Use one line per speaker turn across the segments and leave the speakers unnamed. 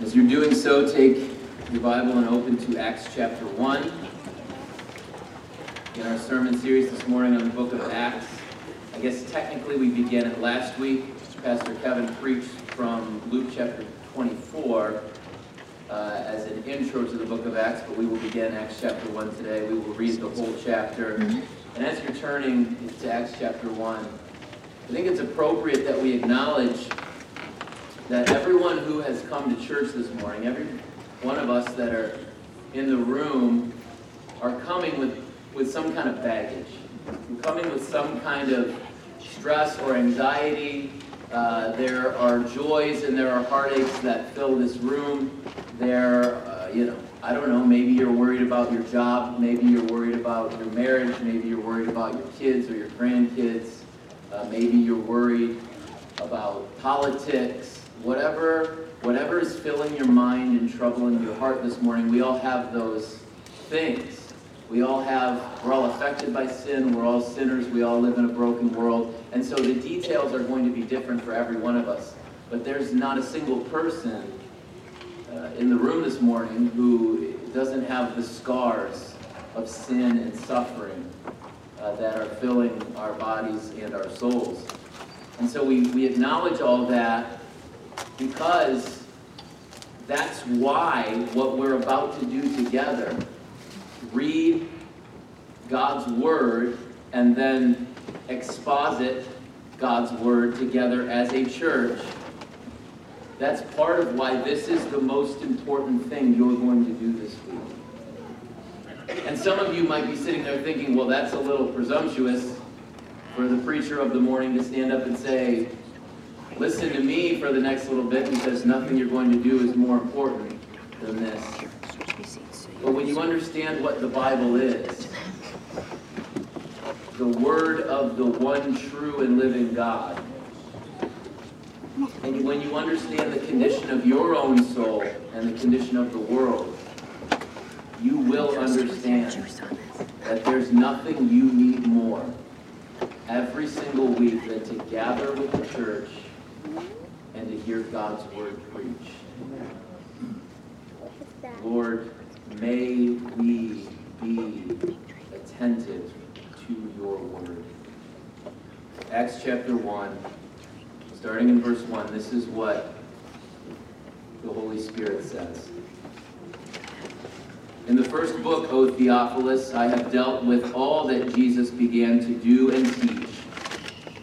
As you're doing so, take your Bible and open to Acts chapter 1. In our sermon series this morning on the book of Acts, I guess technically we began it last week. Pastor Kevin preached from Luke chapter 24 uh, as an intro to the book of Acts, but we will begin Acts chapter 1 today. We will read the whole chapter. And as you're turning to Acts chapter 1, I think it's appropriate that we acknowledge that everyone who has come to church this morning, every one of us that are in the room, are coming with, with some kind of baggage. We're coming with some kind of stress or anxiety. Uh, there are joys and there are heartaches that fill this room. There, uh, you know, I don't know, maybe you're worried about your job, maybe you're worried about your marriage, maybe you're worried about your kids or your grandkids, uh, maybe you're worried about politics, whatever, whatever is filling your mind and troubling your heart this morning, we all have those things. We all have, we're all affected by sin, we're all sinners, we all live in a broken world, and so the details are going to be different for every one of us. But there's not a single person uh, in the room this morning who doesn't have the scars of sin and suffering uh, that are filling our bodies and our souls. And so we, we acknowledge all that because that's why what we're about to do together, read God's Word and then exposit God's Word together as a church, that's part of why this is the most important thing you're going to do this week. And some of you might be sitting there thinking, well, that's a little presumptuous for the preacher of the morning to stand up and say, listen to me for the next little bit because nothing you're going to do is more important than this. But when you understand what the Bible is, the word of the one true and living God, and when you understand the condition of your own soul and the condition of the world, you will understand that there's nothing you need more every single week than to gather with the church and to hear God's word preached. Lord, may we be attentive to your word. Acts chapter 1, starting in verse 1, this is what the Holy Spirit says. In the first book, O Theophilus, I have dealt with all that Jesus began to do and teach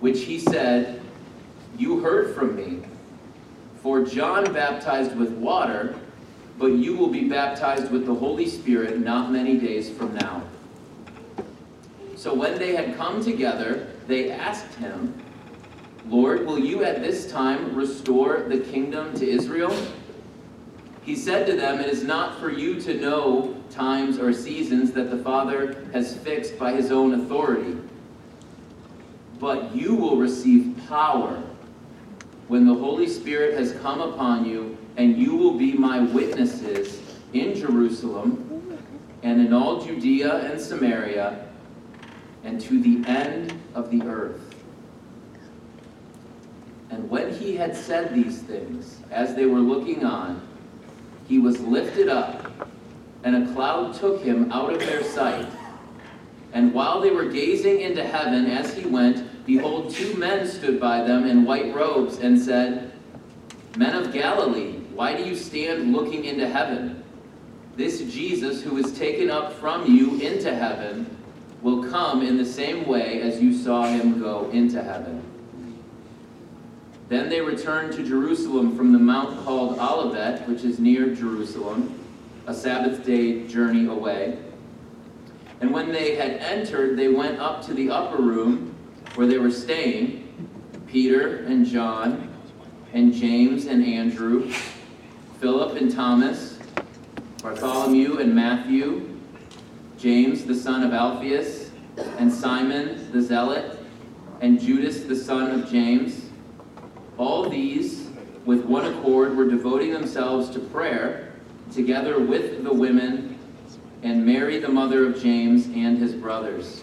which he said, You heard from me. For John baptized with water, but you will be baptized with the Holy Spirit not many days from now. So when they had come together, they asked him, Lord, will you at this time restore the kingdom to Israel? He said to them, It is not for you to know times or seasons that the Father has fixed by his own authority, but you will receive power when the Holy Spirit has come upon you, and you will be my witnesses in Jerusalem and in all Judea and Samaria and to the end of the earth. And when he had said these things, as they were looking on, he was lifted up, and a cloud took him out of their sight. And while they were gazing into heaven as he went, behold, two men stood by them in white robes and said, Men of Galilee, why do you stand looking into heaven? This Jesus who was taken up from you into heaven will come in the same way as you saw him go into heaven. Then they returned to Jerusalem from the mount called Olivet, which is near Jerusalem, a Sabbath day journey away. And when they had entered, they went up to the upper room where they were staying Peter and John and James and Andrew, Philip and Thomas, Bartholomew and Matthew, James the son of Alphaeus, and Simon the Zealot, and Judas the son of James. All these, with one accord, were devoting themselves to prayer, together with the women, and Mary the mother of James and his brothers.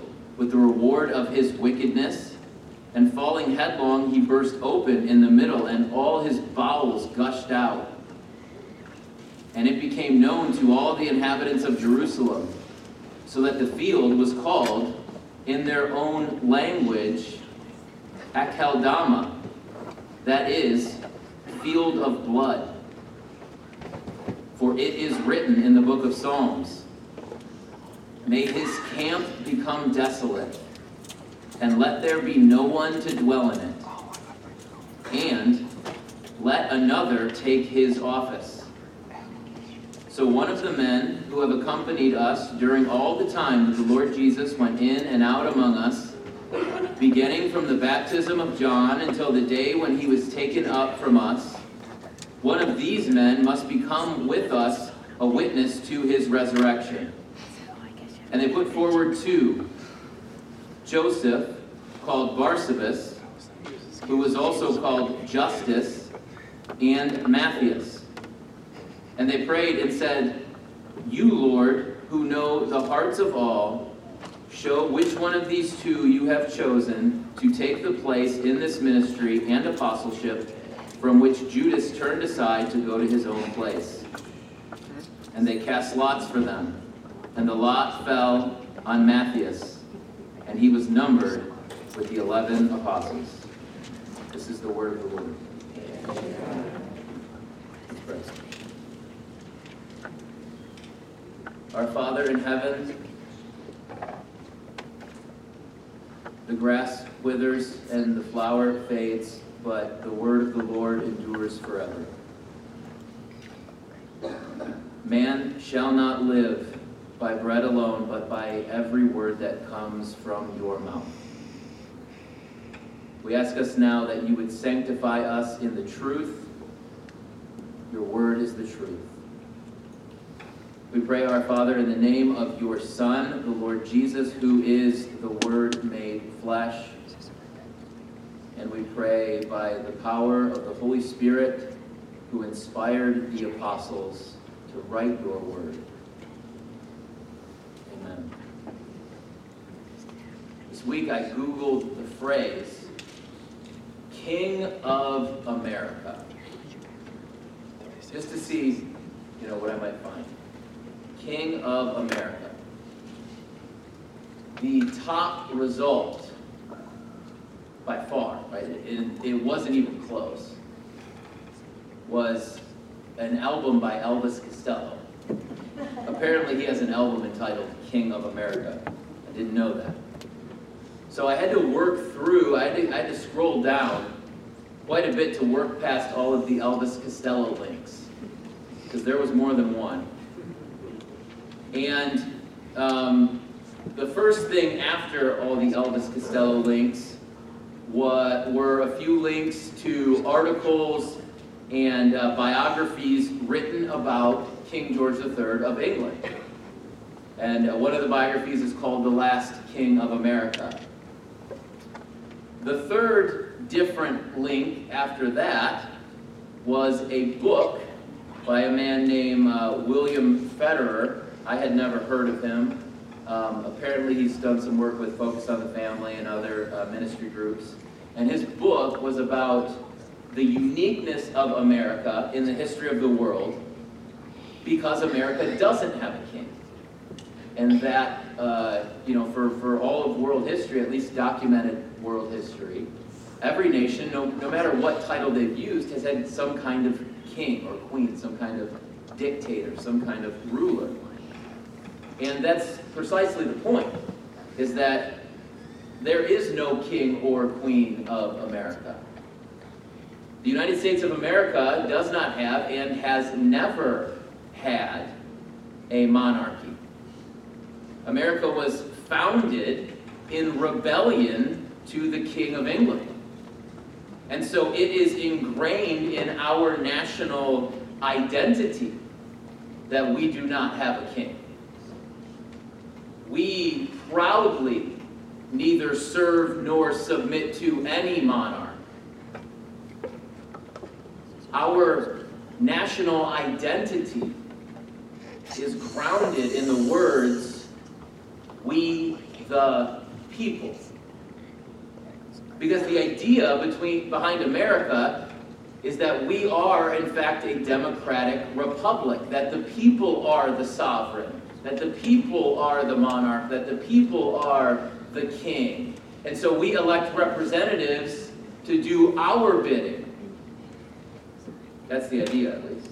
with the reward of his wickedness, and falling headlong, he burst open in the middle, and all his bowels gushed out. And it became known to all the inhabitants of Jerusalem, so that the field was called, in their own language, Akeldama, that is, field of blood. For it is written in the book of Psalms, May his camp become desolate, and let there be no one to dwell in it. And let another take his office. So one of the men who have accompanied us during all the time that the Lord Jesus went in and out among us, beginning from the baptism of John until the day when he was taken up from us, one of these men must become with us a witness to his resurrection. And they put forward two Joseph, called Barsabbas, who was also called Justus, and Matthias. And they prayed and said, You, Lord, who know the hearts of all, show which one of these two you have chosen to take the place in this ministry and apostleship from which Judas turned aside to go to his own place. And they cast lots for them. And the lot fell on Matthias, and he was numbered with the eleven apostles. This is the word of the Lord. Our Father in heaven, the grass withers and the flower fades, but the word of the Lord endures forever. Man shall not live by bread alone, but by every word that comes from your mouth. We ask us now that you would sanctify us in the truth. Your word is the truth. We pray, our Father, in the name of your Son, the Lord Jesus, who is the Word made flesh. And we pray by the power of the Holy Spirit, who inspired the apostles to write your word. Amen. This week I Googled the phrase, King of America, just to see, you know, what I might find. King of America. The top result, by far, right, it, it wasn't even close, was an album by Elvis Costello. Apparently he has an album entitled King of America. I didn't know that. So I had to work through, I had to, I had to scroll down quite a bit to work past all of the Elvis Costello links, because there was more than one. And um, the first thing after all the Elvis Costello links what were a few links to articles and uh, biographies written about King George III of England. And one of the biographies is called The Last King of America. The third different link after that was a book by a man named uh, William Federer. I had never heard of him. Um, apparently he's done some work with Focus on the Family and other uh, ministry groups. And his book was about the uniqueness of America in the history of the world because America doesn't have a king. And that, uh, you know, for, for all of world history, at least documented world history, every nation, no, no matter what title they've used, has had some kind of king or queen, some kind of dictator, some kind of ruler. And that's precisely the point, is that there is no king or queen of America. The United States of America does not have and has never had a monarchy. America was founded in rebellion to the King of England. And so it is ingrained in our national identity that we do not have a king. We proudly neither serve nor submit to any monarch. Our national identity is grounded in the words, we the people. Because the idea between, behind America is that we are, in fact, a democratic republic, that the people are the sovereign, that the people are the monarch, that the people are the king. And so we elect representatives to do our bidding. That's the idea, at least.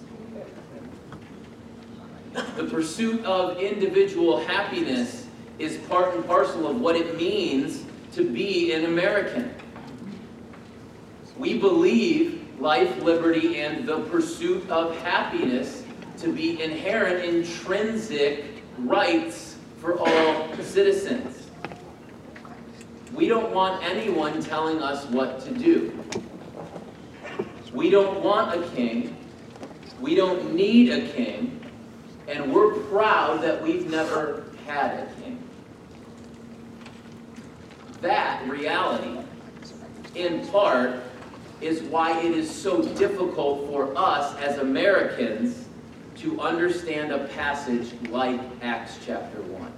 The pursuit of individual happiness is part and parcel of what it means to be an American. We believe life, liberty, and the pursuit of happiness to be inherent, intrinsic rights for all citizens. We don't want anyone telling us what to do. We don't want a king. We don't need a king. And we're proud that we've never had a king. That reality, in part, is why it is so difficult for us as Americans to understand a passage like Acts chapter 1.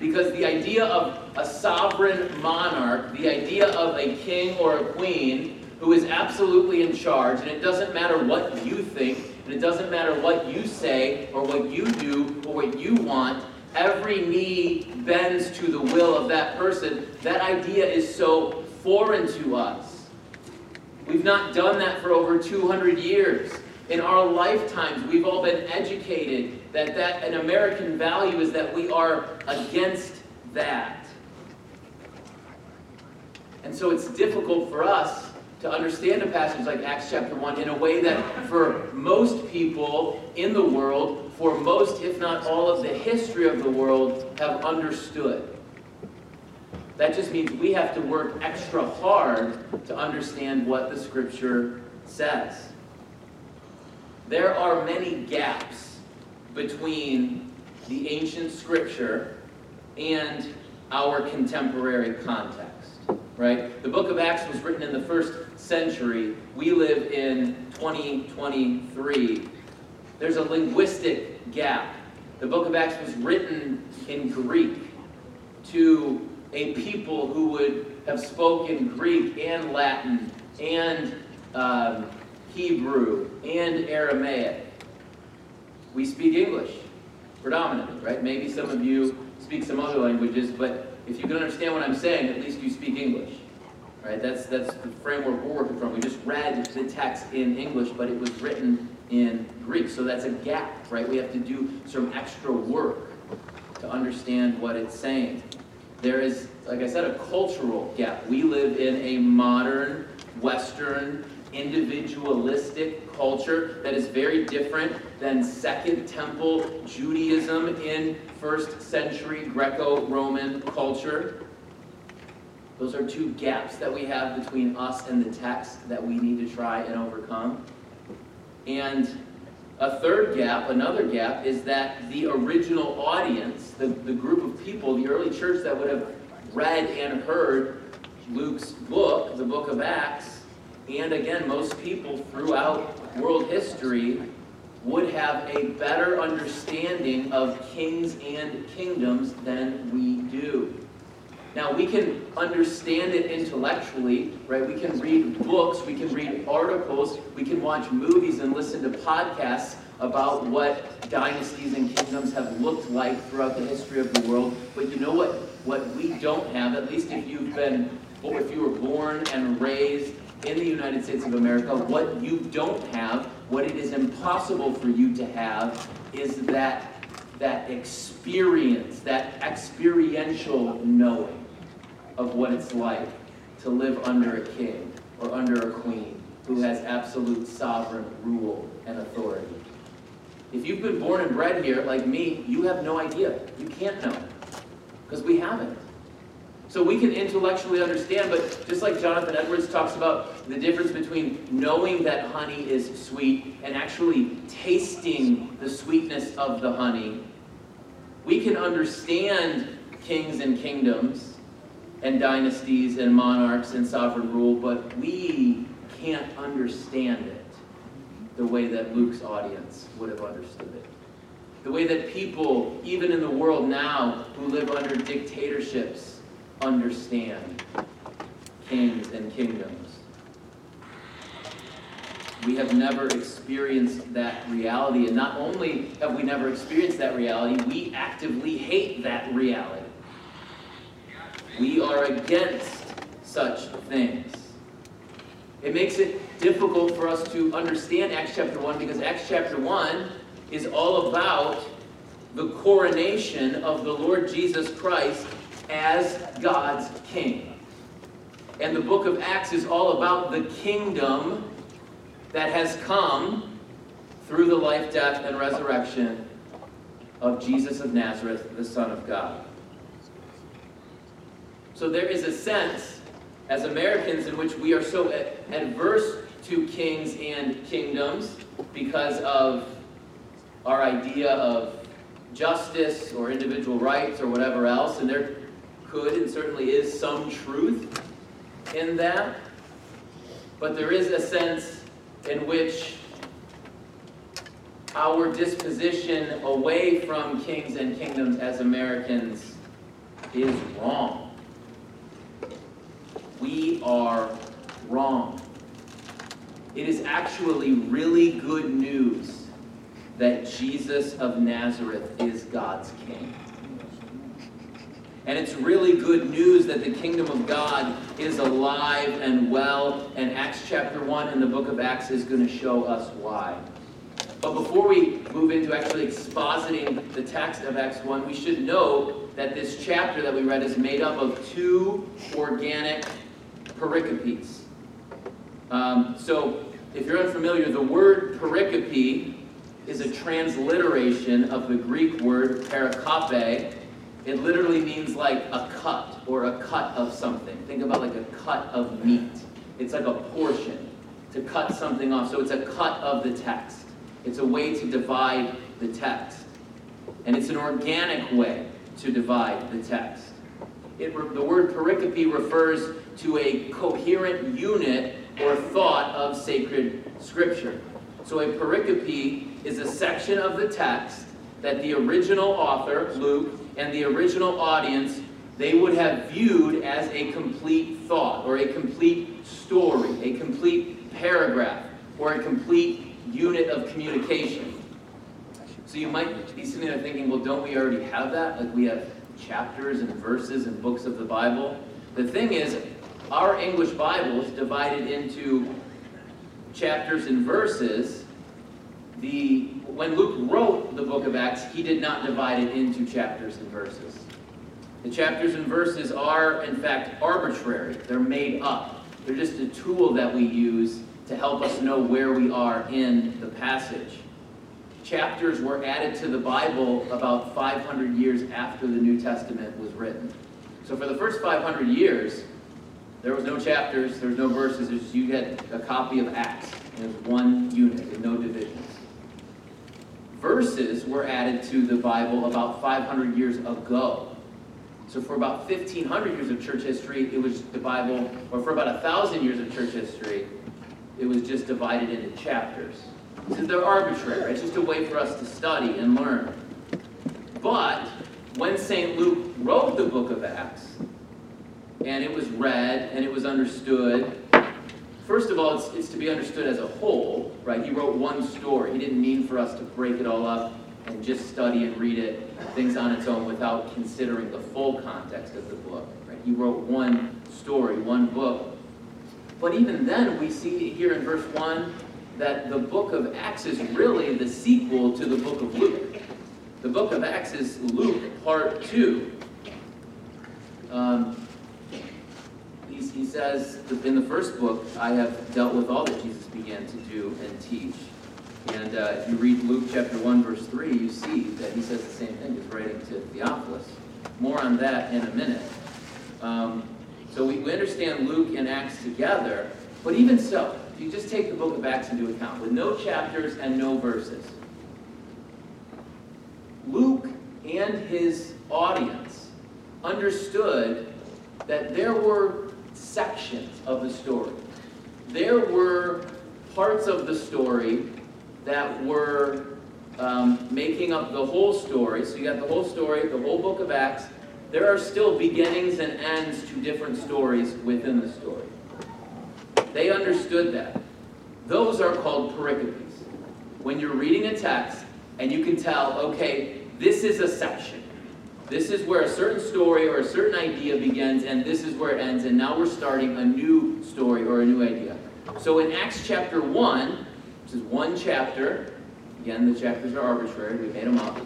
Because the idea of a sovereign monarch, the idea of a king or a queen who is absolutely in charge, and it doesn't matter what you think, and it doesn't matter what you say, or what you do, or what you want, every knee bends to the will of that person. That idea is so foreign to us. We've not done that for over 200 years. In our lifetimes, we've all been educated that, that an American value is that we are against that. And so it's difficult for us to understand a passage like Acts chapter 1 in a way that for most people in the world, for most, if not all of the history of the world, have understood. That just means we have to work extra hard to understand what the scripture says. There are many gaps between the ancient scripture and our contemporary context, right? The book of Acts was written in the first century. We live in 2023. There's a linguistic gap. The book of Acts was written in Greek to a people who would have spoken Greek and Latin and um, Hebrew and Aramaic. We speak English predominantly, right? Maybe some of you speak some other languages, but if you can understand what I'm saying, at least you speak English. Right? That's, that's the framework we're working from. We just read the text in English, but it was written in Greek. So that's a gap, right? We have to do some extra work to understand what it's saying. There is, like I said, a cultural gap. We live in a modern, Western, individualistic culture that is very different than Second Temple Judaism in first century Greco Roman culture. Those are two gaps that we have between us and the text that we need to try and overcome. And a third gap, another gap, is that the original audience, the, the group of people, the early church that would have read and heard Luke's book, the book of Acts, and again, most people throughout world history would have a better understanding of kings and kingdoms than we do. Now, we can understand it intellectually, right? We can read books, we can read articles, we can watch movies and listen to podcasts about what dynasties and kingdoms have looked like throughout the history of the world. But you know what? What we don't have, at least if you've been, or if you were born and raised in the United States of America. What you don't have, what it is impossible for you to have, is that, that experience, that experiential knowing of what it's like to live under a king or under a queen who has absolute sovereign rule and authority. If you've been born and bred here, like me, you have no idea. You can't know. Because we haven't. So we can intellectually understand, but just like Jonathan Edwards talks about the difference between knowing that honey is sweet and actually tasting the sweetness of the honey, we can understand kings and kingdoms and dynasties and monarchs and sovereign rule, but we can't understand it the way that Luke's audience would have understood it. The way that people, even in the world now, who live under dictatorships, understand kings and kingdoms. We have never experienced that reality. And not only have we never experienced that reality, we actively hate that reality. Are against such things. It makes it difficult for us to understand Acts chapter 1 because Acts chapter 1 is all about the coronation of the Lord Jesus Christ as God's king. And the book of Acts is all about the kingdom that has come through the life, death, and resurrection of Jesus of Nazareth, the Son of God. So there is a sense, as Americans, in which we are so adverse to kings and kingdoms because of our idea of justice or individual rights or whatever else, and there could and certainly is some truth in that. But there is a sense in which our disposition away from kings and kingdoms as Americans is wrong. We are wrong. It is actually really good news that Jesus of Nazareth is God's King. And it's really good news that the kingdom of God is alive and well, and Acts chapter 1 in the book of Acts is going to show us why. But before we move into actually expositing the text of Acts 1, we should note that this chapter that we read is made up of two organic pericopes. Um, so, if you're unfamiliar, the word pericope is a transliteration of the Greek word perikope, it literally means like a cut or a cut of something. Think about like a cut of meat. It's like a portion to cut something off. So it's a cut of the text. It's a way to divide the text. And it's an organic way to divide the text. It, the word pericope refers to a coherent unit or thought of sacred scripture. So a pericope is a section of the text that the original author, Luke, and the original audience, they would have viewed as a complete thought or a complete story, a complete paragraph, or a complete unit of communication. So you might be sitting there thinking, well, don't we already have that? Like we have chapters and verses and books of the Bible. The thing is, our English Bible is divided into chapters and verses. The when Luke wrote the book of Acts, he did not divide it into chapters and verses. The chapters and verses are, in fact, arbitrary. They're made up. They're just a tool that we use to help us know where we are in the passage. Chapters were added to the Bible about 500 years after the New Testament was written. So for the first 500 years, there was no chapters, there was no verses, just, you had a copy of Acts. and It was one unit and no divisions verses were added to the Bible about 500 years ago. So for about 1,500 years of church history, it was the Bible, or for about 1,000 years of church history, it was just divided into chapters. So they're arbitrary. It's just a way for us to study and learn. But when St. Luke wrote the book of Acts, and it was read and it was understood First of all, it's, it's to be understood as a whole, right? He wrote one story. He didn't mean for us to break it all up and just study and read it, things on its own, without considering the full context of the book, right? He wrote one story, one book. But even then, we see here in verse 1 that the book of Acts is really the sequel to the book of Luke. The book of Acts is Luke part 2. Um, he says in the first book, I have dealt with all that Jesus began to do and teach. And uh, if you read Luke chapter 1, verse 3, you see that he says the same thing. He's writing to Theophilus. More on that in a minute. Um, so we, we understand Luke and Acts together, but even so, if you just take the book of Acts into account, with no chapters and no verses, Luke and his audience understood that there were sections of the story. There were parts of the story that were um, making up the whole story. So you got the whole story, the whole book of Acts. There are still beginnings and ends to different stories within the story. They understood that. Those are called pericopes. When you're reading a text and you can tell, okay, this is a section. This is where a certain story or a certain idea begins, and this is where it ends, and now we're starting a new story or a new idea. So in Acts chapter 1, which is one chapter, again, the chapters are arbitrary, we made them up,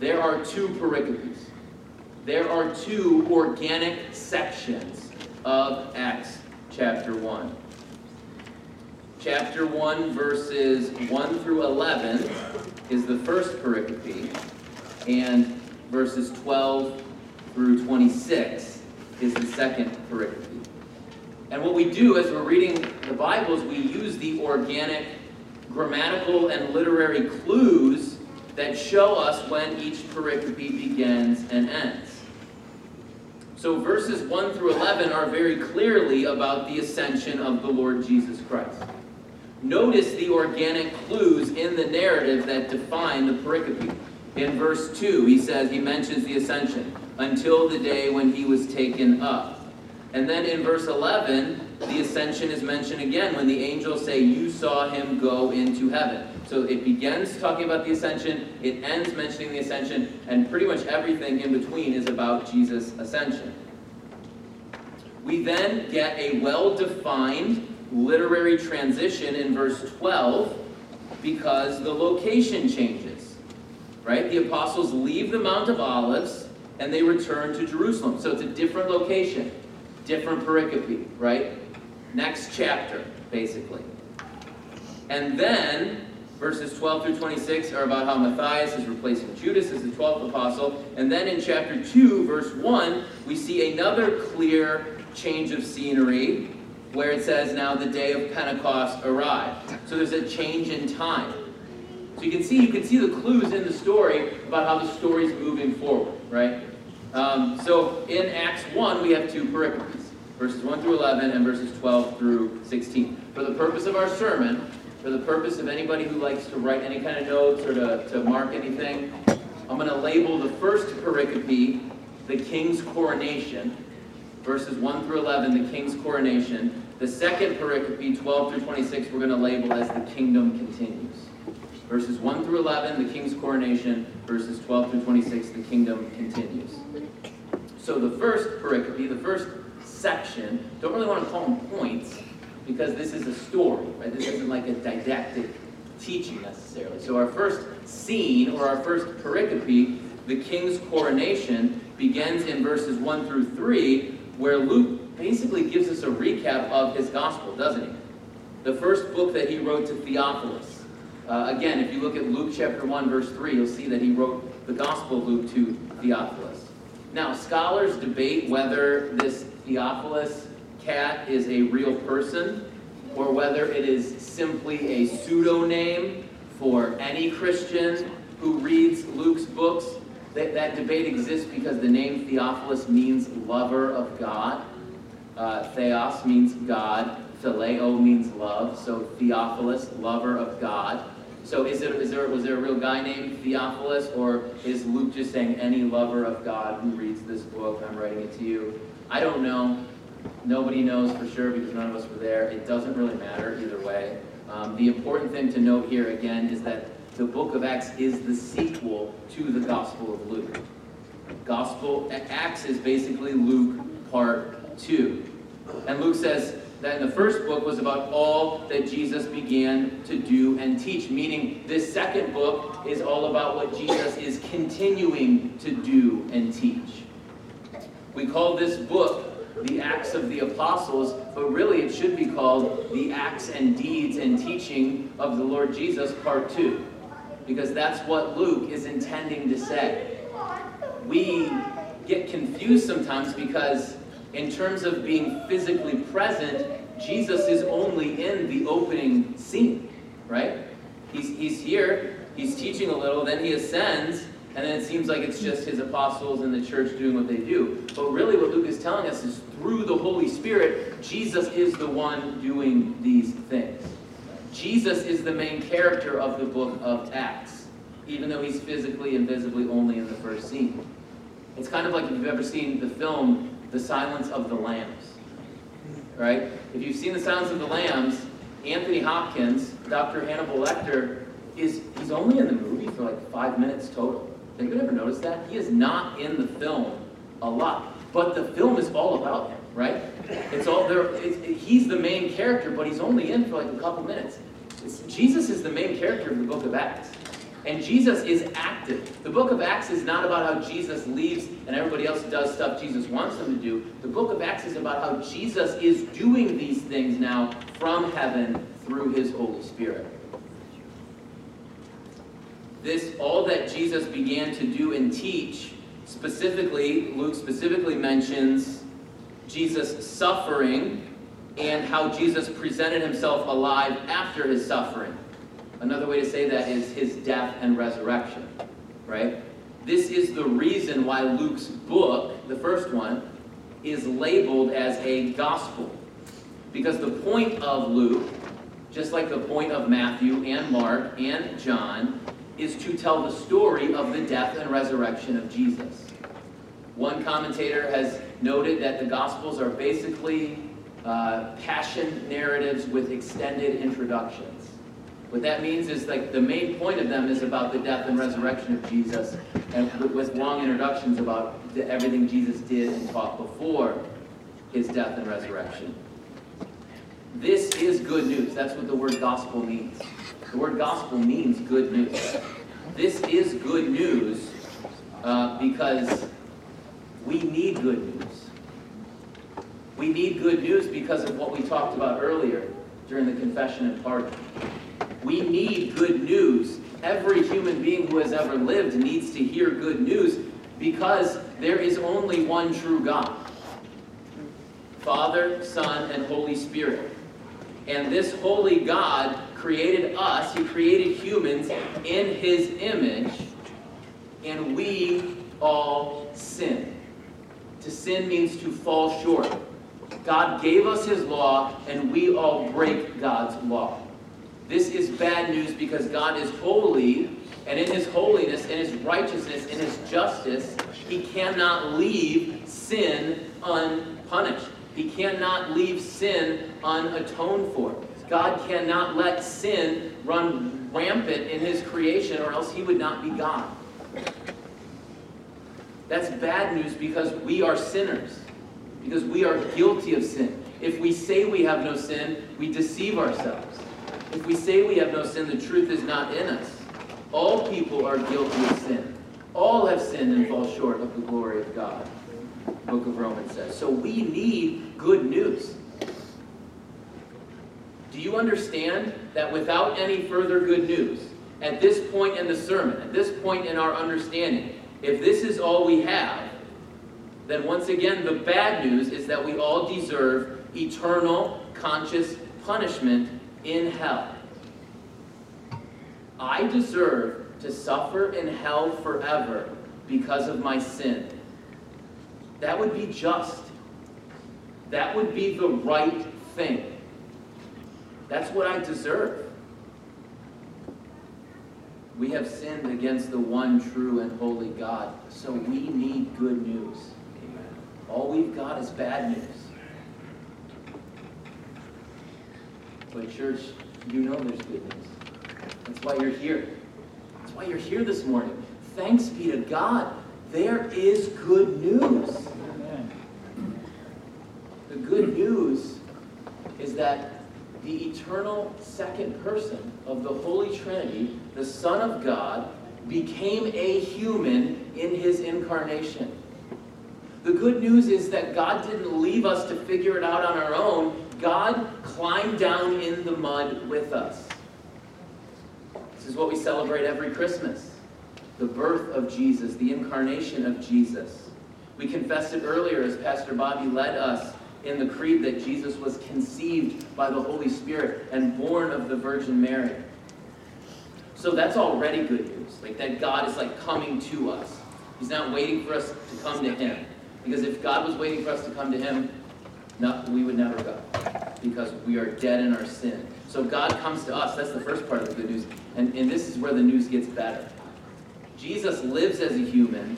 there are two pericopes. There are two organic sections of Acts chapter 1. Chapter 1, verses 1 through 11 is the first pericope, and verses 12 through 26 is the second pericope. And what we do as we're reading the Bibles, we use the organic grammatical and literary clues that show us when each pericope begins and ends. So verses 1 through 11 are very clearly about the ascension of the Lord Jesus Christ. Notice the organic clues in the narrative that define the pericope. In verse 2, he says, he mentions the ascension, until the day when he was taken up. And then in verse 11, the ascension is mentioned again when the angels say, You saw him go into heaven. So it begins talking about the ascension, it ends mentioning the ascension, and pretty much everything in between is about Jesus' ascension. We then get a well defined literary transition in verse 12 because the location changes right? The apostles leave the Mount of Olives and they return to Jerusalem. So it's a different location, different pericope, right? Next chapter, basically. And then verses 12 through 26 are about how Matthias is replacing Judas as the 12th apostle. And then in chapter 2, verse 1, we see another clear change of scenery where it says, Now the day of Pentecost arrived. So there's a change in time. So you can see you can see the clues in the story about how the story is moving forward, right? Um, so in Acts 1, we have two pericopes, verses 1 through 11 and verses 12 through 16. For the purpose of our sermon, for the purpose of anybody who likes to write any kind of notes or to, to mark anything, I'm going to label the first pericope the king's coronation, verses 1 through 11, the king's coronation. The second pericope, 12 through 26, we're going to label as the kingdom continues. Verses 1 through 11, the king's coronation. Verses 12 through 26, the kingdom continues. So the first pericope, the first section, don't really want to call them points because this is a story, right? This isn't like a didactic teaching necessarily. So our first scene or our first pericope, the king's coronation, begins in verses 1 through 3, where Luke basically gives us a recap of his gospel, doesn't he? The first book that he wrote to Theophilus. Uh, again, if you look at Luke chapter 1, verse 3, you'll see that he wrote the Gospel of Luke to Theophilus. Now, scholars debate whether this Theophilus cat is a real person or whether it is simply a pseudonym for any Christian who reads Luke's books. That, that debate exists because the name Theophilus means lover of God. Uh, theos means God. Phileo means love. So Theophilus, lover of God. So is, it, is there, was there a real guy named Theophilus, or is Luke just saying any lover of God who reads this book, I'm writing it to you? I don't know. Nobody knows for sure because none of us were there. It doesn't really matter either way. Um, the important thing to note here again is that the book of Acts is the sequel to the Gospel of Luke. Gospel Acts is basically Luke part 2. And Luke says, that in the first book was about all that Jesus began to do and teach, meaning this second book is all about what Jesus is continuing to do and teach. We call this book the Acts of the Apostles, but really it should be called the Acts and Deeds and Teaching of the Lord Jesus, Part 2, because that's what Luke is intending to say. We get confused sometimes because in terms of being physically present, Jesus is only in the opening scene, right? He's, he's here, he's teaching a little, then he ascends, and then it seems like it's just his apostles and the church doing what they do. But really, what Luke is telling us is through the Holy Spirit, Jesus is the one doing these things. Jesus is the main character of the book of Acts, even though he's physically and visibly only in the first scene. It's kind of like if you've ever seen the film The Silence of the Lambs, right? If you've seen The Silence of the Lambs, Anthony Hopkins, Dr. Hannibal Lecter, is he's only in the movie for like five minutes total. Anybody ever noticed that? He is not in the film a lot, but the film is all about him, right? It's all there. It's, it, he's the main character, but he's only in for like a couple minutes. It's, Jesus is the main character of the Book of Acts. And Jesus is active. The book of Acts is not about how Jesus leaves and everybody else does stuff Jesus wants them to do. The book of Acts is about how Jesus is doing these things now from heaven through his Holy Spirit. This, all that Jesus began to do and teach, specifically, Luke specifically mentions Jesus' suffering and how Jesus presented himself alive after his suffering. Another way to say that is his death and resurrection, right? This is the reason why Luke's book, the first one, is labeled as a gospel. Because the point of Luke, just like the point of Matthew and Mark and John, is to tell the story of the death and resurrection of Jesus. One commentator has noted that the Gospels are basically uh, passion narratives with extended introductions. What that means is like the main point of them is about the death and resurrection of Jesus, and with long introductions about the, everything Jesus did and taught before his death and resurrection. This is good news. That's what the word gospel means. The word gospel means good news. This is good news uh, because we need good news. We need good news because of what we talked about earlier during the confession and pardon. We need good news. Every human being who has ever lived needs to hear good news because there is only one true God Father, Son, and Holy Spirit. And this holy God created us, He created humans in His image, and we all sin. To sin means to fall short. God gave us His law, and we all break God's law. This is bad news because God is holy, and in his holiness, in his righteousness, in his justice, he cannot leave sin unpunished. He cannot leave sin unatoned for. God cannot let sin run rampant in his creation, or else he would not be God. That's bad news because we are sinners, because we are guilty of sin. If we say we have no sin, we deceive ourselves. If we say we have no sin, the truth is not in us. All people are guilty of sin. All have sinned and fall short of the glory of God. The book of Romans says. So we need good news. Do you understand that without any further good news, at this point in the sermon, at this point in our understanding, if this is all we have, then once again, the bad news is that we all deserve eternal, conscious punishment in hell. I deserve to suffer in hell forever because of my sin. That would be just. That would be the right thing. That's what I deserve. We have sinned against the one true and holy God, so we need good news. All we've got is bad news. But church, you know there's good news. That's why you're here. That's why you're here this morning. Thanks be to God. There is good news. The good news is that the eternal second person of the Holy Trinity, the Son of God, became a human in his incarnation. The good news is that God didn't leave us to figure it out on our own. God climbed down in the mud with us. This is what we celebrate every Christmas the birth of Jesus, the incarnation of Jesus. We confessed it earlier as Pastor Bobby led us in the creed that Jesus was conceived by the Holy Spirit and born of the Virgin Mary. So that's already good news. Like that God is like coming to us. He's not waiting for us to come to him. Because if God was waiting for us to come to him, no, we would never go. Because we are dead in our sin. So God comes to us. That's the first part of the good news. And, and this is where the news gets better. Jesus lives as a human,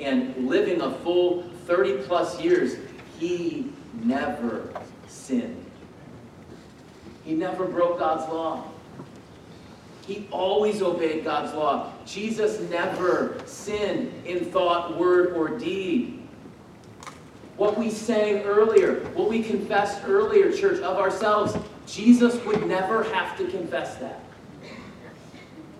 and living a full 30 plus years, he never sinned. He never broke God's law. He always obeyed God's law. Jesus never sinned in thought, word, or deed. What we sang earlier, what we confessed earlier, church, of ourselves, Jesus would never have to confess that.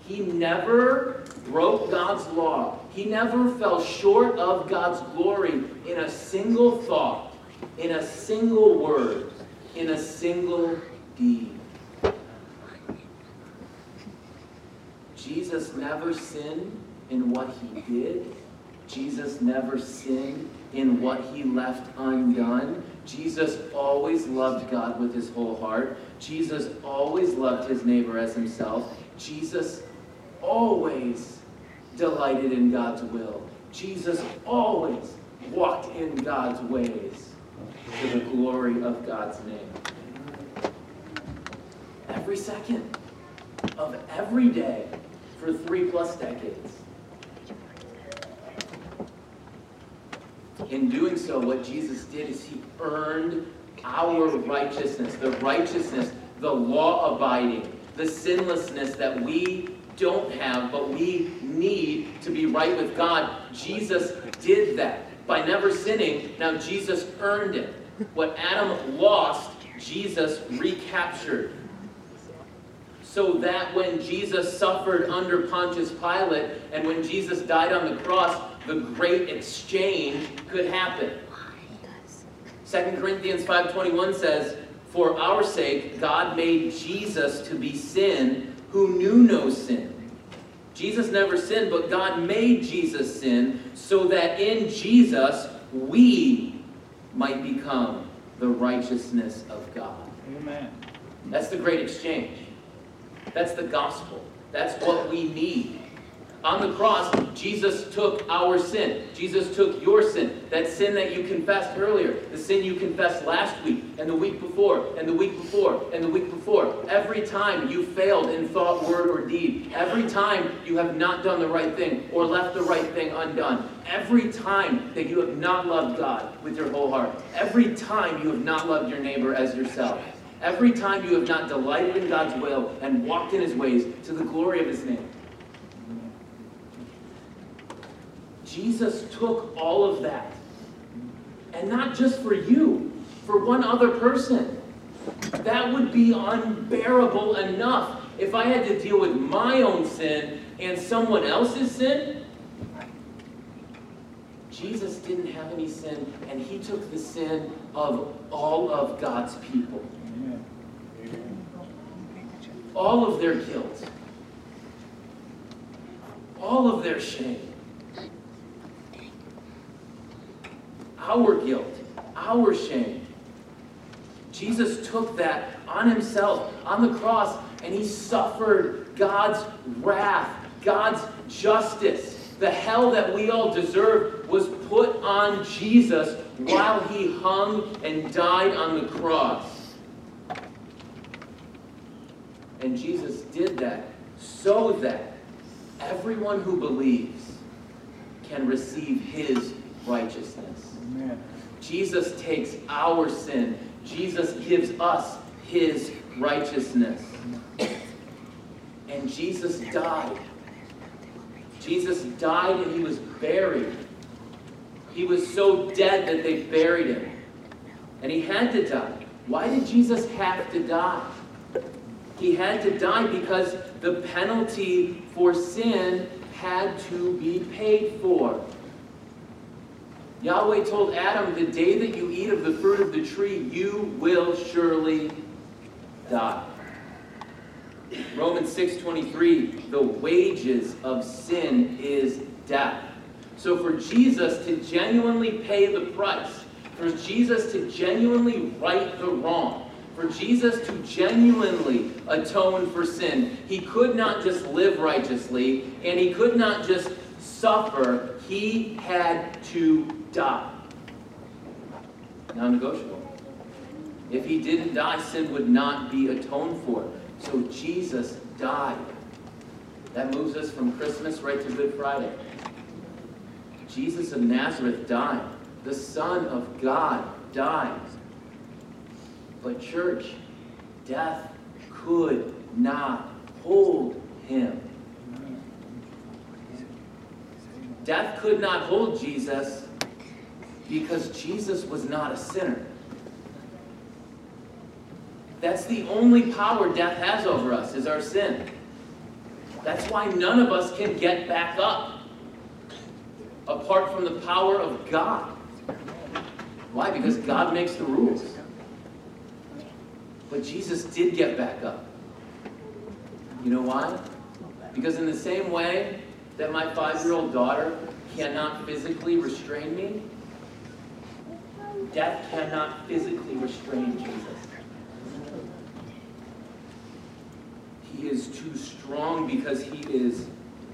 He never broke God's law. He never fell short of God's glory in a single thought, in a single word, in a single deed. Jesus never sinned in what he did. Jesus never sinned in what he left undone. Jesus always loved God with his whole heart. Jesus always loved his neighbor as himself. Jesus always delighted in God's will. Jesus always walked in God's ways to the glory of God's name. Every second of every day for three plus decades. In doing so, what Jesus did is he earned our righteousness, the righteousness, the law abiding, the sinlessness that we don't have, but we need to be right with God. Jesus did that by never sinning. Now, Jesus earned it. What Adam lost, Jesus recaptured so that when Jesus suffered under Pontius Pilate and when Jesus died on the cross, the great exchange could happen. 2 Corinthians 5.21 says, For our sake God made Jesus to be sin who knew no sin. Jesus never sinned, but God made Jesus sin so that in Jesus we might become the righteousness of God.
Amen.
That's the great exchange. That's the gospel. That's what we need. On the cross, Jesus took our sin. Jesus took your sin. That sin that you confessed earlier. The sin you confessed last week, and the week before, and the week before, and the week before. Every time you failed in thought, word, or deed. Every time you have not done the right thing or left the right thing undone. Every time that you have not loved God with your whole heart. Every time you have not loved your neighbor as yourself. Every time you have not delighted in God's will and walked in his ways to the glory of his name. Jesus took all of that. And not just for you, for one other person. That would be unbearable enough. If I had to deal with my own sin and someone else's sin, Jesus didn't have any sin, and he took the sin of all of God's people. All of their guilt. All of their shame. Our guilt, our shame. Jesus took that on himself, on the cross, and he suffered God's wrath, God's justice. The hell that we all deserve was put on Jesus while he hung and died on the cross. And Jesus did that so that everyone who believes can receive his righteousness.
Amen.
Jesus takes our sin. Jesus gives us his righteousness. And Jesus died. Jesus died and he was buried. He was so dead that they buried him. And he had to die Why did Jesus have to die? He had to die because the penalty for sin had to be paid for. Yahweh told Adam, The day that you eat of the fruit of the tree, you will surely die. Romans 6:23, the wages of sin is death. So for Jesus to genuinely pay the price, for Jesus to genuinely right the wrong, for Jesus to genuinely atone for sin, he could not just live righteously and he could not just suffer, he had to die. Non negotiable. If he didn't die, sin would not be atoned for. So Jesus died. That moves us from Christmas right to Good Friday. Jesus of Nazareth died. The Son of God died. But, church, death could not hold him. Death could not hold Jesus because Jesus was not a sinner. That's the only power death has over us, is our sin. That's why none of us can get back up apart from the power of God. Why? Because God makes the rules. But Jesus did get back up. You know why? Because in the same way that my five-year-old daughter cannot physically restrain me, death cannot physically restrain Jesus. He is too strong because he is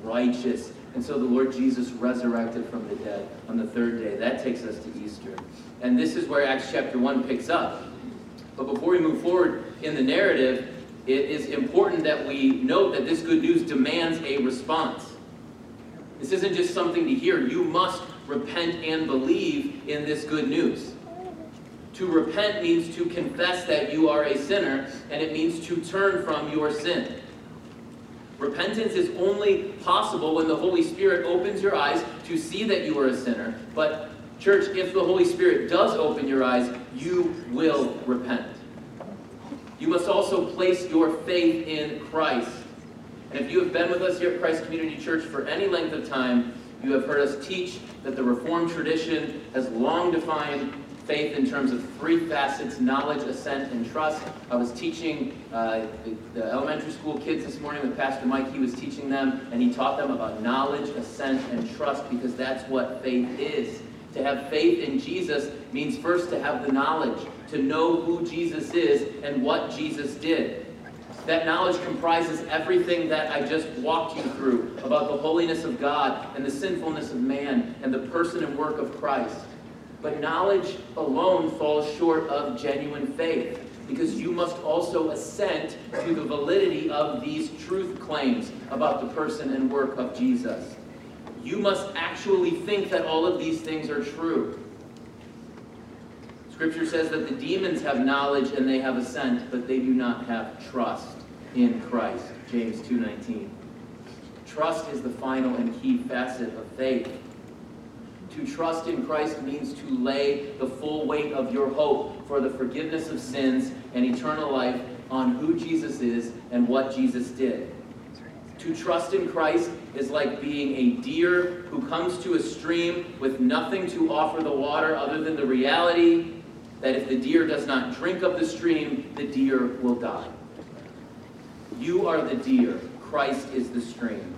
righteous. And so the Lord Jesus resurrected from the dead on the third day. That takes us to Easter. And this is where Acts chapter 1 picks up. But before we move forward in the narrative, it is important that we note that this good news demands a response. This isn't just something to hear. You must repent and believe in this good news. To repent means to confess that you are a sinner, and it means to turn from your sin. Repentance is only possible when the Holy Spirit opens your eyes to see that you are a sinner. But, church, if the Holy Spirit does open your eyes, you will repent. You must also place your faith in Christ. And if you have been with us here at Christ Community Church for any length of time, you have heard us teach that the Reformed tradition has long defined faith in terms of three facets knowledge, assent, and trust. I was teaching uh, the, the, elementary school kids this morning with Pastor Mike. He was teaching them, and he taught them about knowledge, assent, and trust because that's what faith is. To have faith in Jesus means first to have the knowledge, to know who Jesus is and what Jesus did. That knowledge comprises everything that I just walked you through about the holiness of God and the sinfulness of man and the person and work of Christ. But knowledge alone falls short of genuine faith because you must also assent to the validity of these truth claims about the person and work of Jesus. You must actually think that all of these things are true. Scripture says that the demons have knowledge and they have assent, but they do not have trust in Christ. James 2:19. Trust is the final and key facet of faith. To trust in Christ means to lay the full weight of your hope for the forgiveness of sins and eternal life on who Jesus is and what Jesus did. To trust in Christ is like being a deer who comes to a stream with nothing to offer the water other than the reality that if the deer does not drink of the stream, the deer will die. You are the deer, Christ is the stream.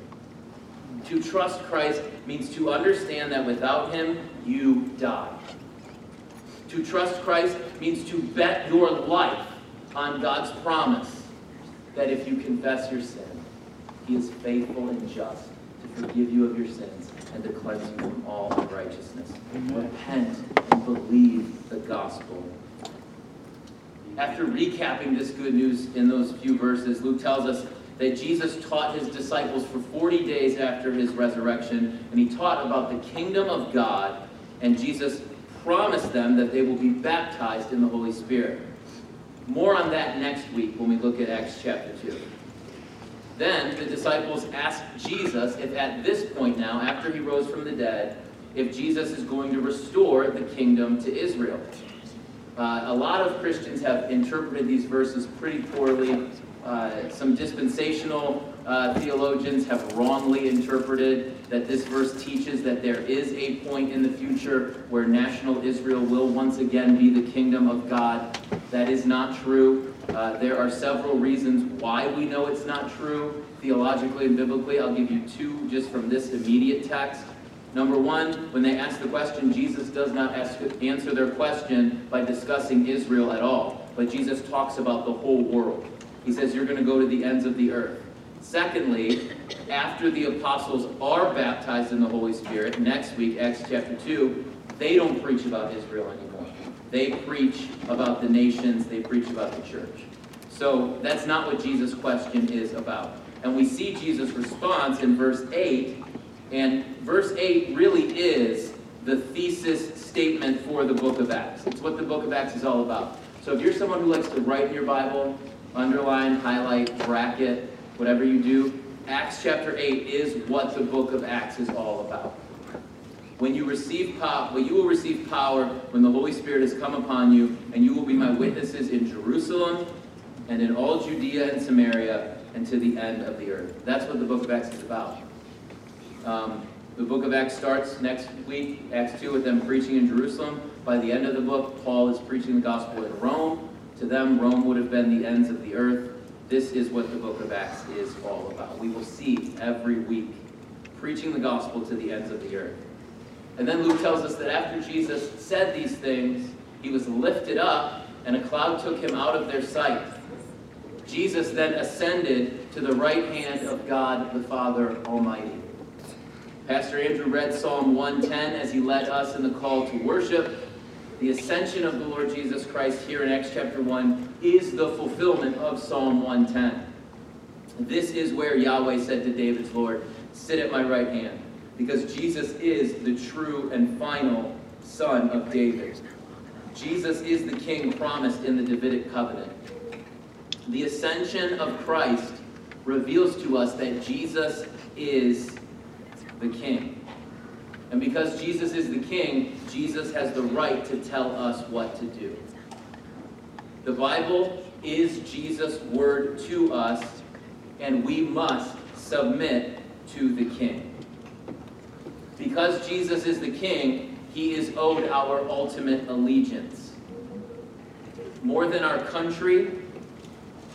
To trust Christ means to understand that without him, you die. To trust Christ means to bet your life on God's promise that if you confess your sin, he is faithful and just to forgive you of your sins and to cleanse you from all unrighteousness. Repent and believe the gospel. After recapping this good news in those few verses, Luke tells us that Jesus taught his disciples for 40 days after his resurrection, and he taught about the kingdom of God, and Jesus promised them that they will be baptized in the Holy Spirit. More on that next week when we look at Acts chapter 2. Then the disciples asked Jesus if at this point now, after he rose from the dead, if Jesus is going to restore the kingdom to Israel. Uh, a lot of Christians have interpreted these verses pretty poorly. Uh, some dispensational uh, theologians have wrongly interpreted that this verse teaches that there is a point in the future where national Israel will once again be the kingdom of God. That is not true. Uh, there are several reasons why we know it's not true, theologically and biblically. I'll give you two just from this immediate text. Number one, when they ask the question, Jesus does not ask, answer their question by discussing Israel at all, but Jesus talks about the whole world. He says, You're going to go to the ends of the earth. Secondly, after the apostles are baptized in the Holy Spirit, next week, Acts chapter 2, they don't preach about Israel anymore. They preach about the nations, they preach about the church. So that's not what Jesus' question is about. And we see Jesus' response in verse 8, and verse 8 really is the thesis statement for the book of Acts. It's what the book of Acts is all about. So if you're someone who likes to write in your Bible, underline, highlight, bracket, whatever you do, Acts chapter 8 is what the book of Acts is all about. When you receive power, well, you will receive power when the Holy Spirit has come upon you, and you will be my witnesses in Jerusalem and in all Judea and Samaria and to the end of the earth. That's what the book of Acts is about. Um, the book of Acts starts next week, Acts 2, with them preaching in Jerusalem. By the end of the book, Paul is preaching the gospel in Rome. To them, Rome would have been the ends of the earth. This is what the book of Acts is all about. We will see every week preaching the gospel to the ends of the earth. And then Luke tells us that after Jesus said these things, he was lifted up, and a cloud took him out of their sight. Jesus then ascended to the right hand of God the Father Almighty. Pastor Andrew read Psalm 110 as he led us in the call to worship. The ascension of the Lord Jesus Christ here in Acts chapter 1 is the fulfillment of Psalm 110. This is where Yahweh said to David's Lord, Sit at my right hand, because Jesus is the true and final Son of David. Jesus is the King promised in the Davidic covenant. The ascension of Christ reveals to us that Jesus is the King. And because Jesus is the king, Jesus has the right to tell us what to do. The Bible is Jesus' word to us, and we must submit to the king. Because Jesus is the king, he is owed our ultimate allegiance. More than our country,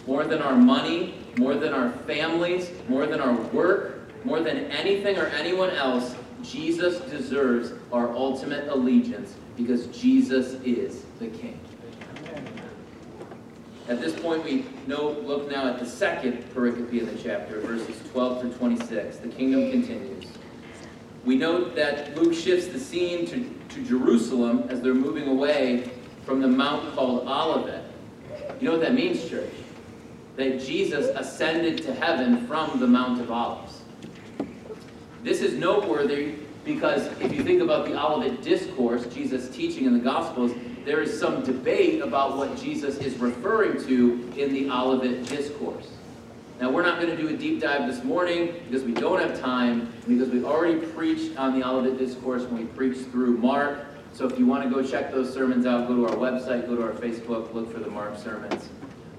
more than our money, more than our families, more than our work, more than anything or anyone else, Jesus deserves our ultimate allegiance because Jesus is the King. At this point, we know, look now at the second pericope of the chapter, verses 12 through 26. The kingdom continues. We note that Luke shifts the scene to, to Jerusalem as they're moving away from the mount called Olivet. You know what that means, church? That Jesus ascended to heaven from the Mount of Olives. This is noteworthy because if you think about the Olivet Discourse, Jesus' teaching in the Gospels, there is some debate about what Jesus is referring to in the Olivet Discourse. Now, we're not going to do a deep dive this morning because we don't have time, because we already preached on the Olivet Discourse when we preached through Mark. So if you want to go check those sermons out, go to our website, go to our Facebook, look for the Mark sermons.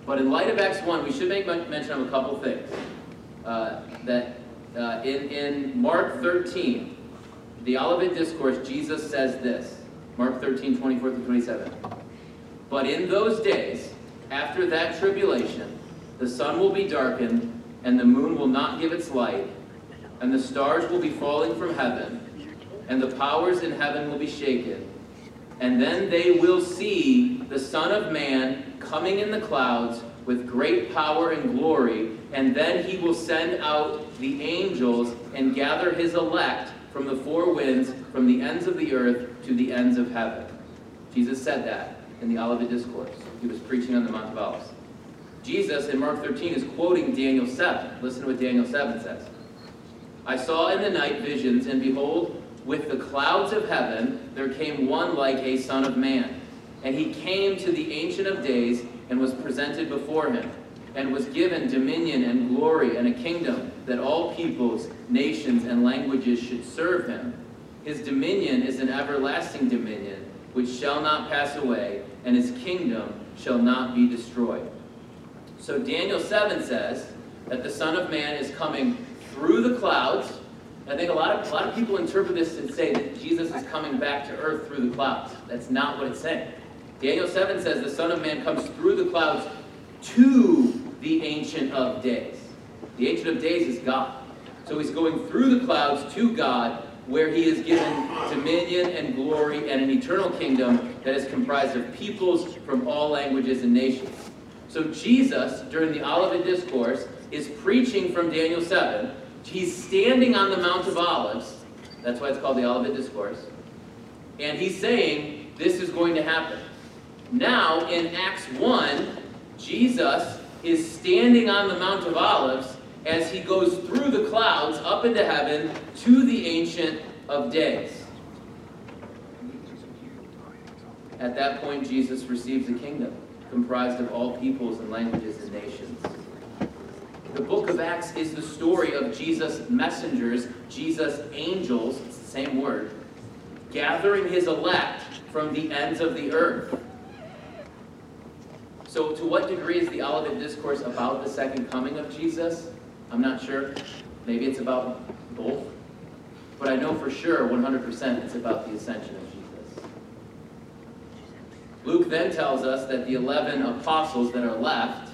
But in light of Acts 1, we should make mention of a couple things. Uh, that uh, in, in Mark 13, the Olivet Discourse, Jesus says this Mark 13, 24 through 27. But in those days, after that tribulation, the sun will be darkened, and the moon will not give its light, and the stars will be falling from heaven, and the powers in heaven will be shaken. And then they will see the Son of Man coming in the clouds with great power and glory, and then he will send out the angels and gather his elect from the four winds, from the ends of the earth to the ends of heaven. Jesus said that in the Olivet Discourse. He was preaching on the Mount of Olives. Jesus in Mark 13 is quoting Daniel 7. Listen to what Daniel 7 says. I saw in the night visions, and behold, with the clouds of heaven there came one like a son of man. And he came to the Ancient of Days and was presented before him, and was given dominion and glory and a kingdom that all peoples, nations, and languages should serve him. His dominion is an everlasting dominion which shall not pass away, and his kingdom shall not be destroyed. So Daniel 7 says that the Son of Man is coming through the clouds. I think a lot of a lot of people interpret this and say that Jesus is coming back to earth through the clouds. That's not what it's saying. Daniel 7 says the Son of Man comes through the clouds to the Ancient of Days. The Ancient of Days is God. So he's going through the clouds to God, where he is given dominion and glory and an eternal kingdom that is comprised of peoples from all languages and nations. So Jesus, during the Olivet Discourse, is preaching from Daniel 7. He's standing on the Mount of Olives. That's why it's called the Olivet Discourse. And he's saying, this is going to happen. Now, in Acts 1, Jesus is standing on the Mount of Olives as he goes through the clouds up into heaven to the Ancient of Days. At that point, Jesus receives a kingdom comprised of all peoples and languages and nations. The book of Acts is the story of Jesus' messengers, Jesus' angels, it's the same word, gathering his elect from the ends of the earth. So, to what degree is the Olivet Discourse about the second coming of Jesus? I'm not sure. Maybe it's about both. But I know for sure, 100%, it's about the ascension of Jesus. Luke then tells us that the 11 apostles that are left,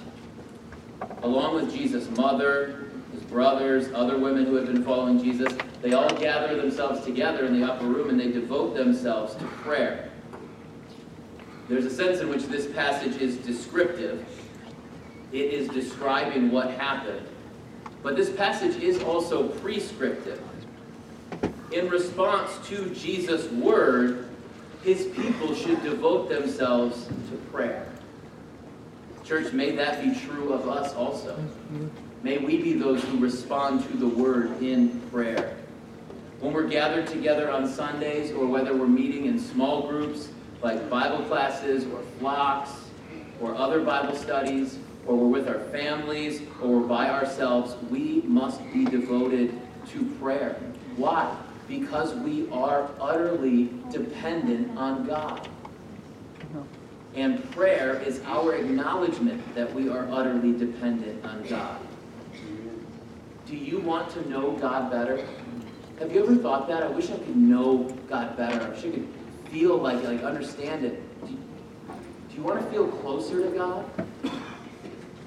along with Jesus' mother, his brothers, other women who have been following Jesus, they all gather themselves together in the upper room and they devote themselves to prayer. There's a sense in which this passage is descriptive. It is describing what happened. But this passage is also prescriptive. In response to Jesus' word, his people should devote themselves to prayer. Church, may that be true of us also. May we be those who respond to the word in prayer. When we're gathered together on Sundays, or whether we're meeting in small groups, like Bible classes or flocks or other Bible studies, or we're with our families, or we're by ourselves, we must be devoted to prayer. Why? Because we are utterly dependent on God. And prayer is our acknowledgement that we are utterly dependent on God. Do you want to know God better? Have you ever thought that? I wish I could know God better. I wish I could feel like, like understand it. Do you, do you want to feel closer to God?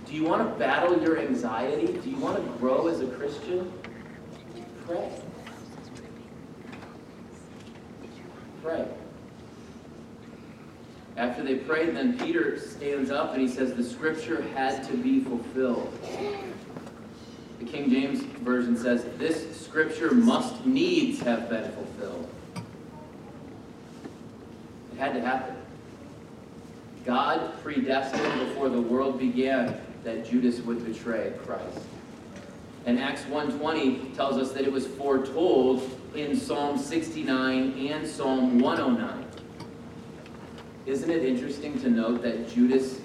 Do you want to battle your anxiety? Do you want to grow as a Christian? Pray. Pray. After they prayed, then Peter stands up and he says, The scripture had to be fulfilled. The King James Version says, This scripture must needs have been fulfilled. It had to happen. God predestined before the world began that Judas would betray Christ. And Acts 1.20 tells us that it was foretold in Psalm 69 and Psalm 109. Isn't it interesting to note that Judas'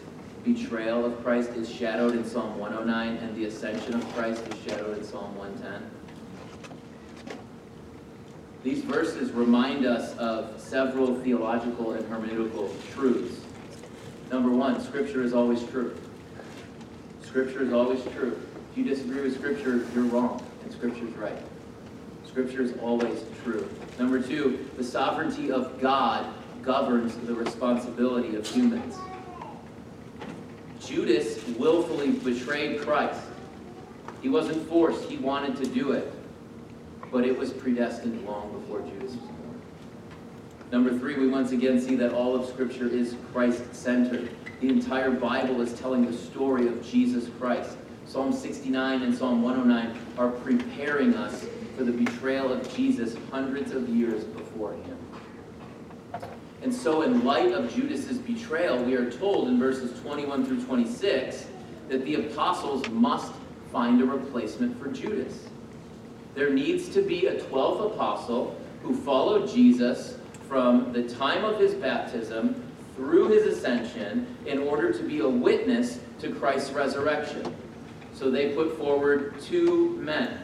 betrayal of Christ is shadowed in Psalm 109 and the ascension of Christ is shadowed in Psalm 110? These verses remind us of several theological and hermeneutical truths. Number one, Scripture is always true. Scripture is always true. If you disagree with Scripture, you're wrong, and Scripture is right. Scripture is always true. Number two, the sovereignty of God governs the responsibility of humans. Judas willfully betrayed Christ. He wasn't forced, he wanted to do it but it was predestined long before Judas was born. Number three, we once again see that all of Scripture is Christ-centered. The entire Bible is telling the story of Jesus Christ. Psalm 69 and Psalm 109 are preparing us for the betrayal of Jesus hundreds of years before him. And so, in light of Judas's betrayal, we are told in verses 21 through 26 that the apostles must find a replacement for Judas. There needs to be a 12th apostle who followed Jesus from the time of his baptism through his ascension in order to be a witness to Christ's resurrection. So they put forward two men,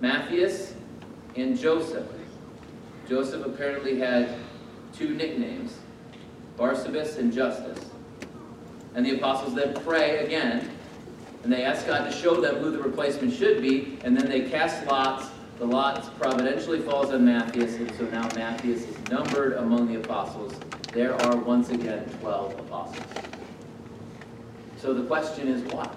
Matthias and Joseph. Joseph apparently had two nicknames. Barsabbas and Justus. And the apostles then pray again, and they ask God to show them who the replacement should be, and then they cast lots. The lot providentially falls on Matthias, and so now Matthias is numbered among the apostles. There are once again 12 apostles. So the question is why?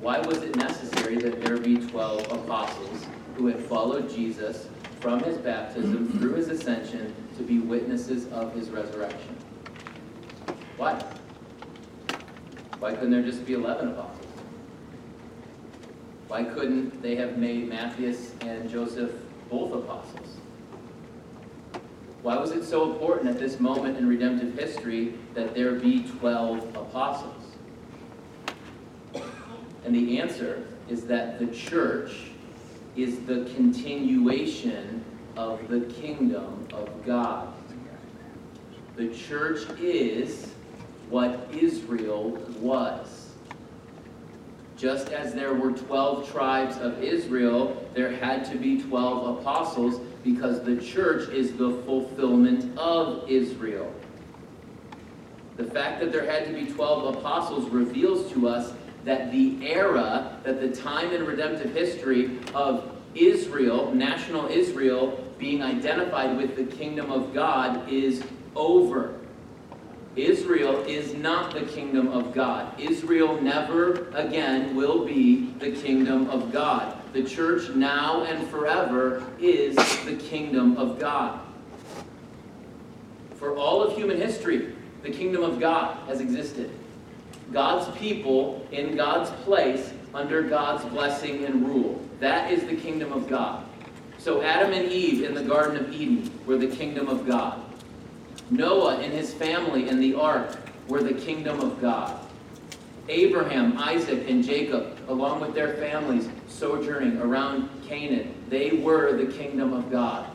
Why was it necessary that there be 12 apostles who had followed Jesus from his baptism through his ascension to be witnesses of his resurrection? Why? Why couldn't there just be 11 apostles? Why couldn't they have made Matthias and Joseph both apostles? Why was it so important at this moment in redemptive history that there be 12 apostles? And the answer is that the church is the continuation of the kingdom of God. The church is what Israel was. Just as there were 12 tribes of Israel, there had to be 12 apostles because the church is the fulfillment of Israel. The fact that there had to be 12 apostles reveals to us that the era, that the time in redemptive history of Israel, national Israel, being identified with the kingdom of God is over. Israel is not the kingdom of God. Israel never again will be the kingdom of God. The church now and forever is the kingdom of God. For all of human history, the kingdom of God has existed. God's people in God's place under God's blessing and rule. That is the kingdom of God. So Adam and Eve in the Garden of Eden were the kingdom of God. Noah and his family in the ark were the kingdom of God. Abraham, Isaac, and Jacob, along with their families, sojourning around Canaan, they were the kingdom of God.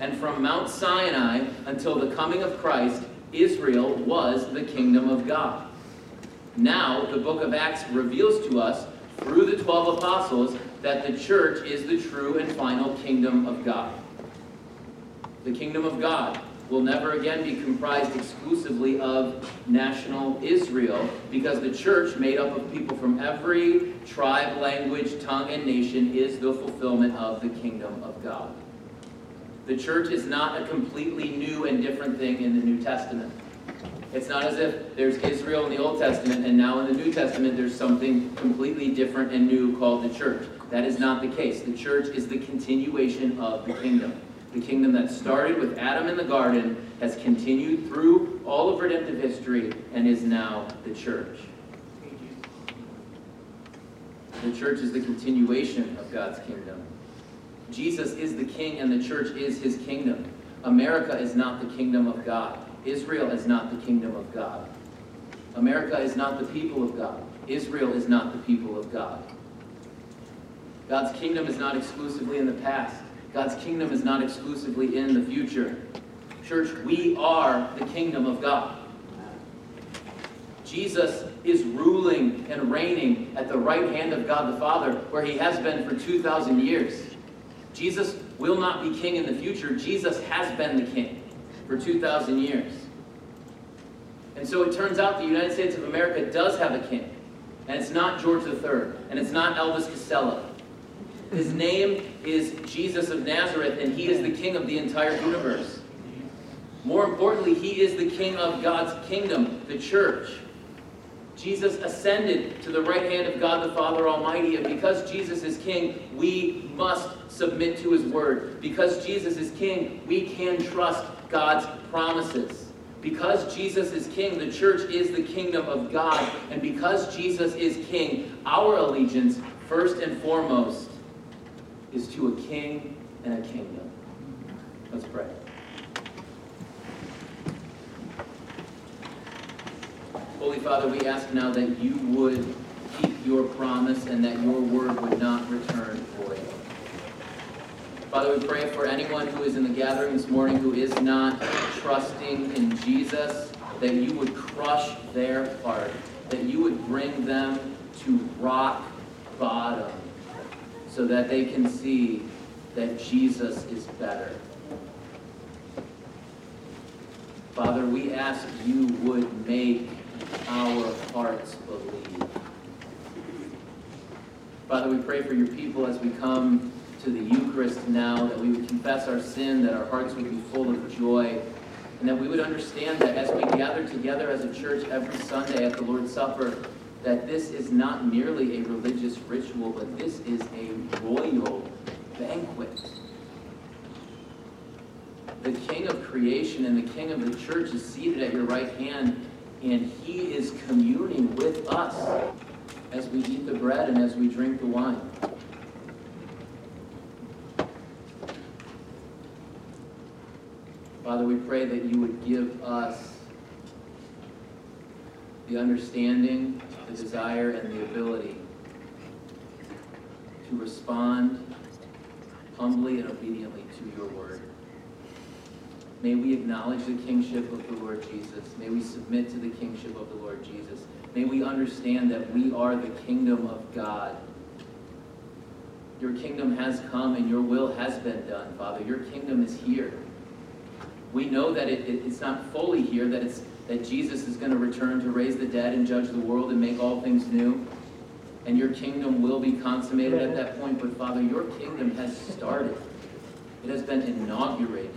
And from Mount Sinai until the coming of Christ, Israel was the kingdom of God. Now, the book of Acts reveals to us, through the 12 apostles, that the church is the true and final kingdom of God. The kingdom of God will never again be comprised exclusively of national Israel because the church, made up of people from every tribe, language, tongue, and nation, is the fulfillment of the kingdom of God. The church is not a completely new and different thing in the New Testament. It's not as if there's Israel in the Old Testament and now in the New Testament there's something completely different and new called the church. That is not the case. The church is the continuation of the kingdom. The kingdom that started with Adam in the garden has continued through all of redemptive history and is now the church. The church is the continuation of God's kingdom. Jesus is the king and the church is his kingdom. America is not the kingdom of God. Israel is not the kingdom of God. America is not the people of God. Israel is not the people of God. God's kingdom is not exclusively in the past. God's kingdom is not exclusively in the future. Church, we are the kingdom of God. Jesus is ruling and reigning at the right hand of God the Father, where he has been for 2,000 years. Jesus will not be king in the future. Jesus has been the king for 2,000 years. And so it turns out the United States of America does have a king. And it's not George III, and it's not Elvis Costello. His name is Jesus of Nazareth, and he is the king of the entire universe. More importantly, he is the king of God's kingdom, the church. Jesus ascended to the right hand of God the Father Almighty, and because Jesus is king, we must submit to his word. Because Jesus is king, we can trust God's promises. Because Jesus is king, the church is the kingdom of God. And because Jesus is king, our allegiance, first and foremost, is to a king and a kingdom. Let's pray. Holy Father, we ask now that you would keep your promise and that your word would not return void. Father, we pray for anyone who is in the gathering this morning who is not trusting in Jesus, that you would crush their heart, that you would bring them to rock bottom so that they can see that Jesus is better. Father, we ask you would make our hearts believe. Father, we pray for your people as we come to the Eucharist now, that we would confess our sin, that our hearts would be full of joy, and that we would understand that as we gather together as a church every Sunday at the Lord's Supper, that this is not merely a religious ritual, but this is a royal banquet. The King of creation and the King of the church is seated at your right hand, and he is communing with us as we eat the bread and as we drink the wine. Father, we pray that you would give us the understanding, the desire, and the ability to respond humbly and obediently to your word. May we acknowledge the kingship of the Lord Jesus. May we submit to the kingship of the Lord Jesus. May we understand that we are the kingdom of God. Your kingdom has come and your will has been done, Father. Your kingdom is here. We know that it, it- it's not fully here, that, it's, that Jesus is going to return to raise the dead and judge the world and make all things new. And your kingdom will be consummated at that point. But Father, your kingdom has started. It has been inaugurated.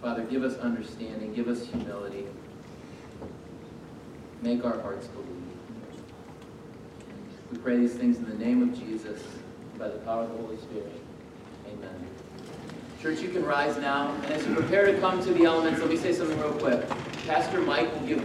Father, give us understanding, give us humility. Make our hearts believe. We pray these things in the name of Jesus, by the power of the Holy Spirit. Church, you can rise now, and as you prepare to come to the elements, let me say something real quick. Pastor Mike will give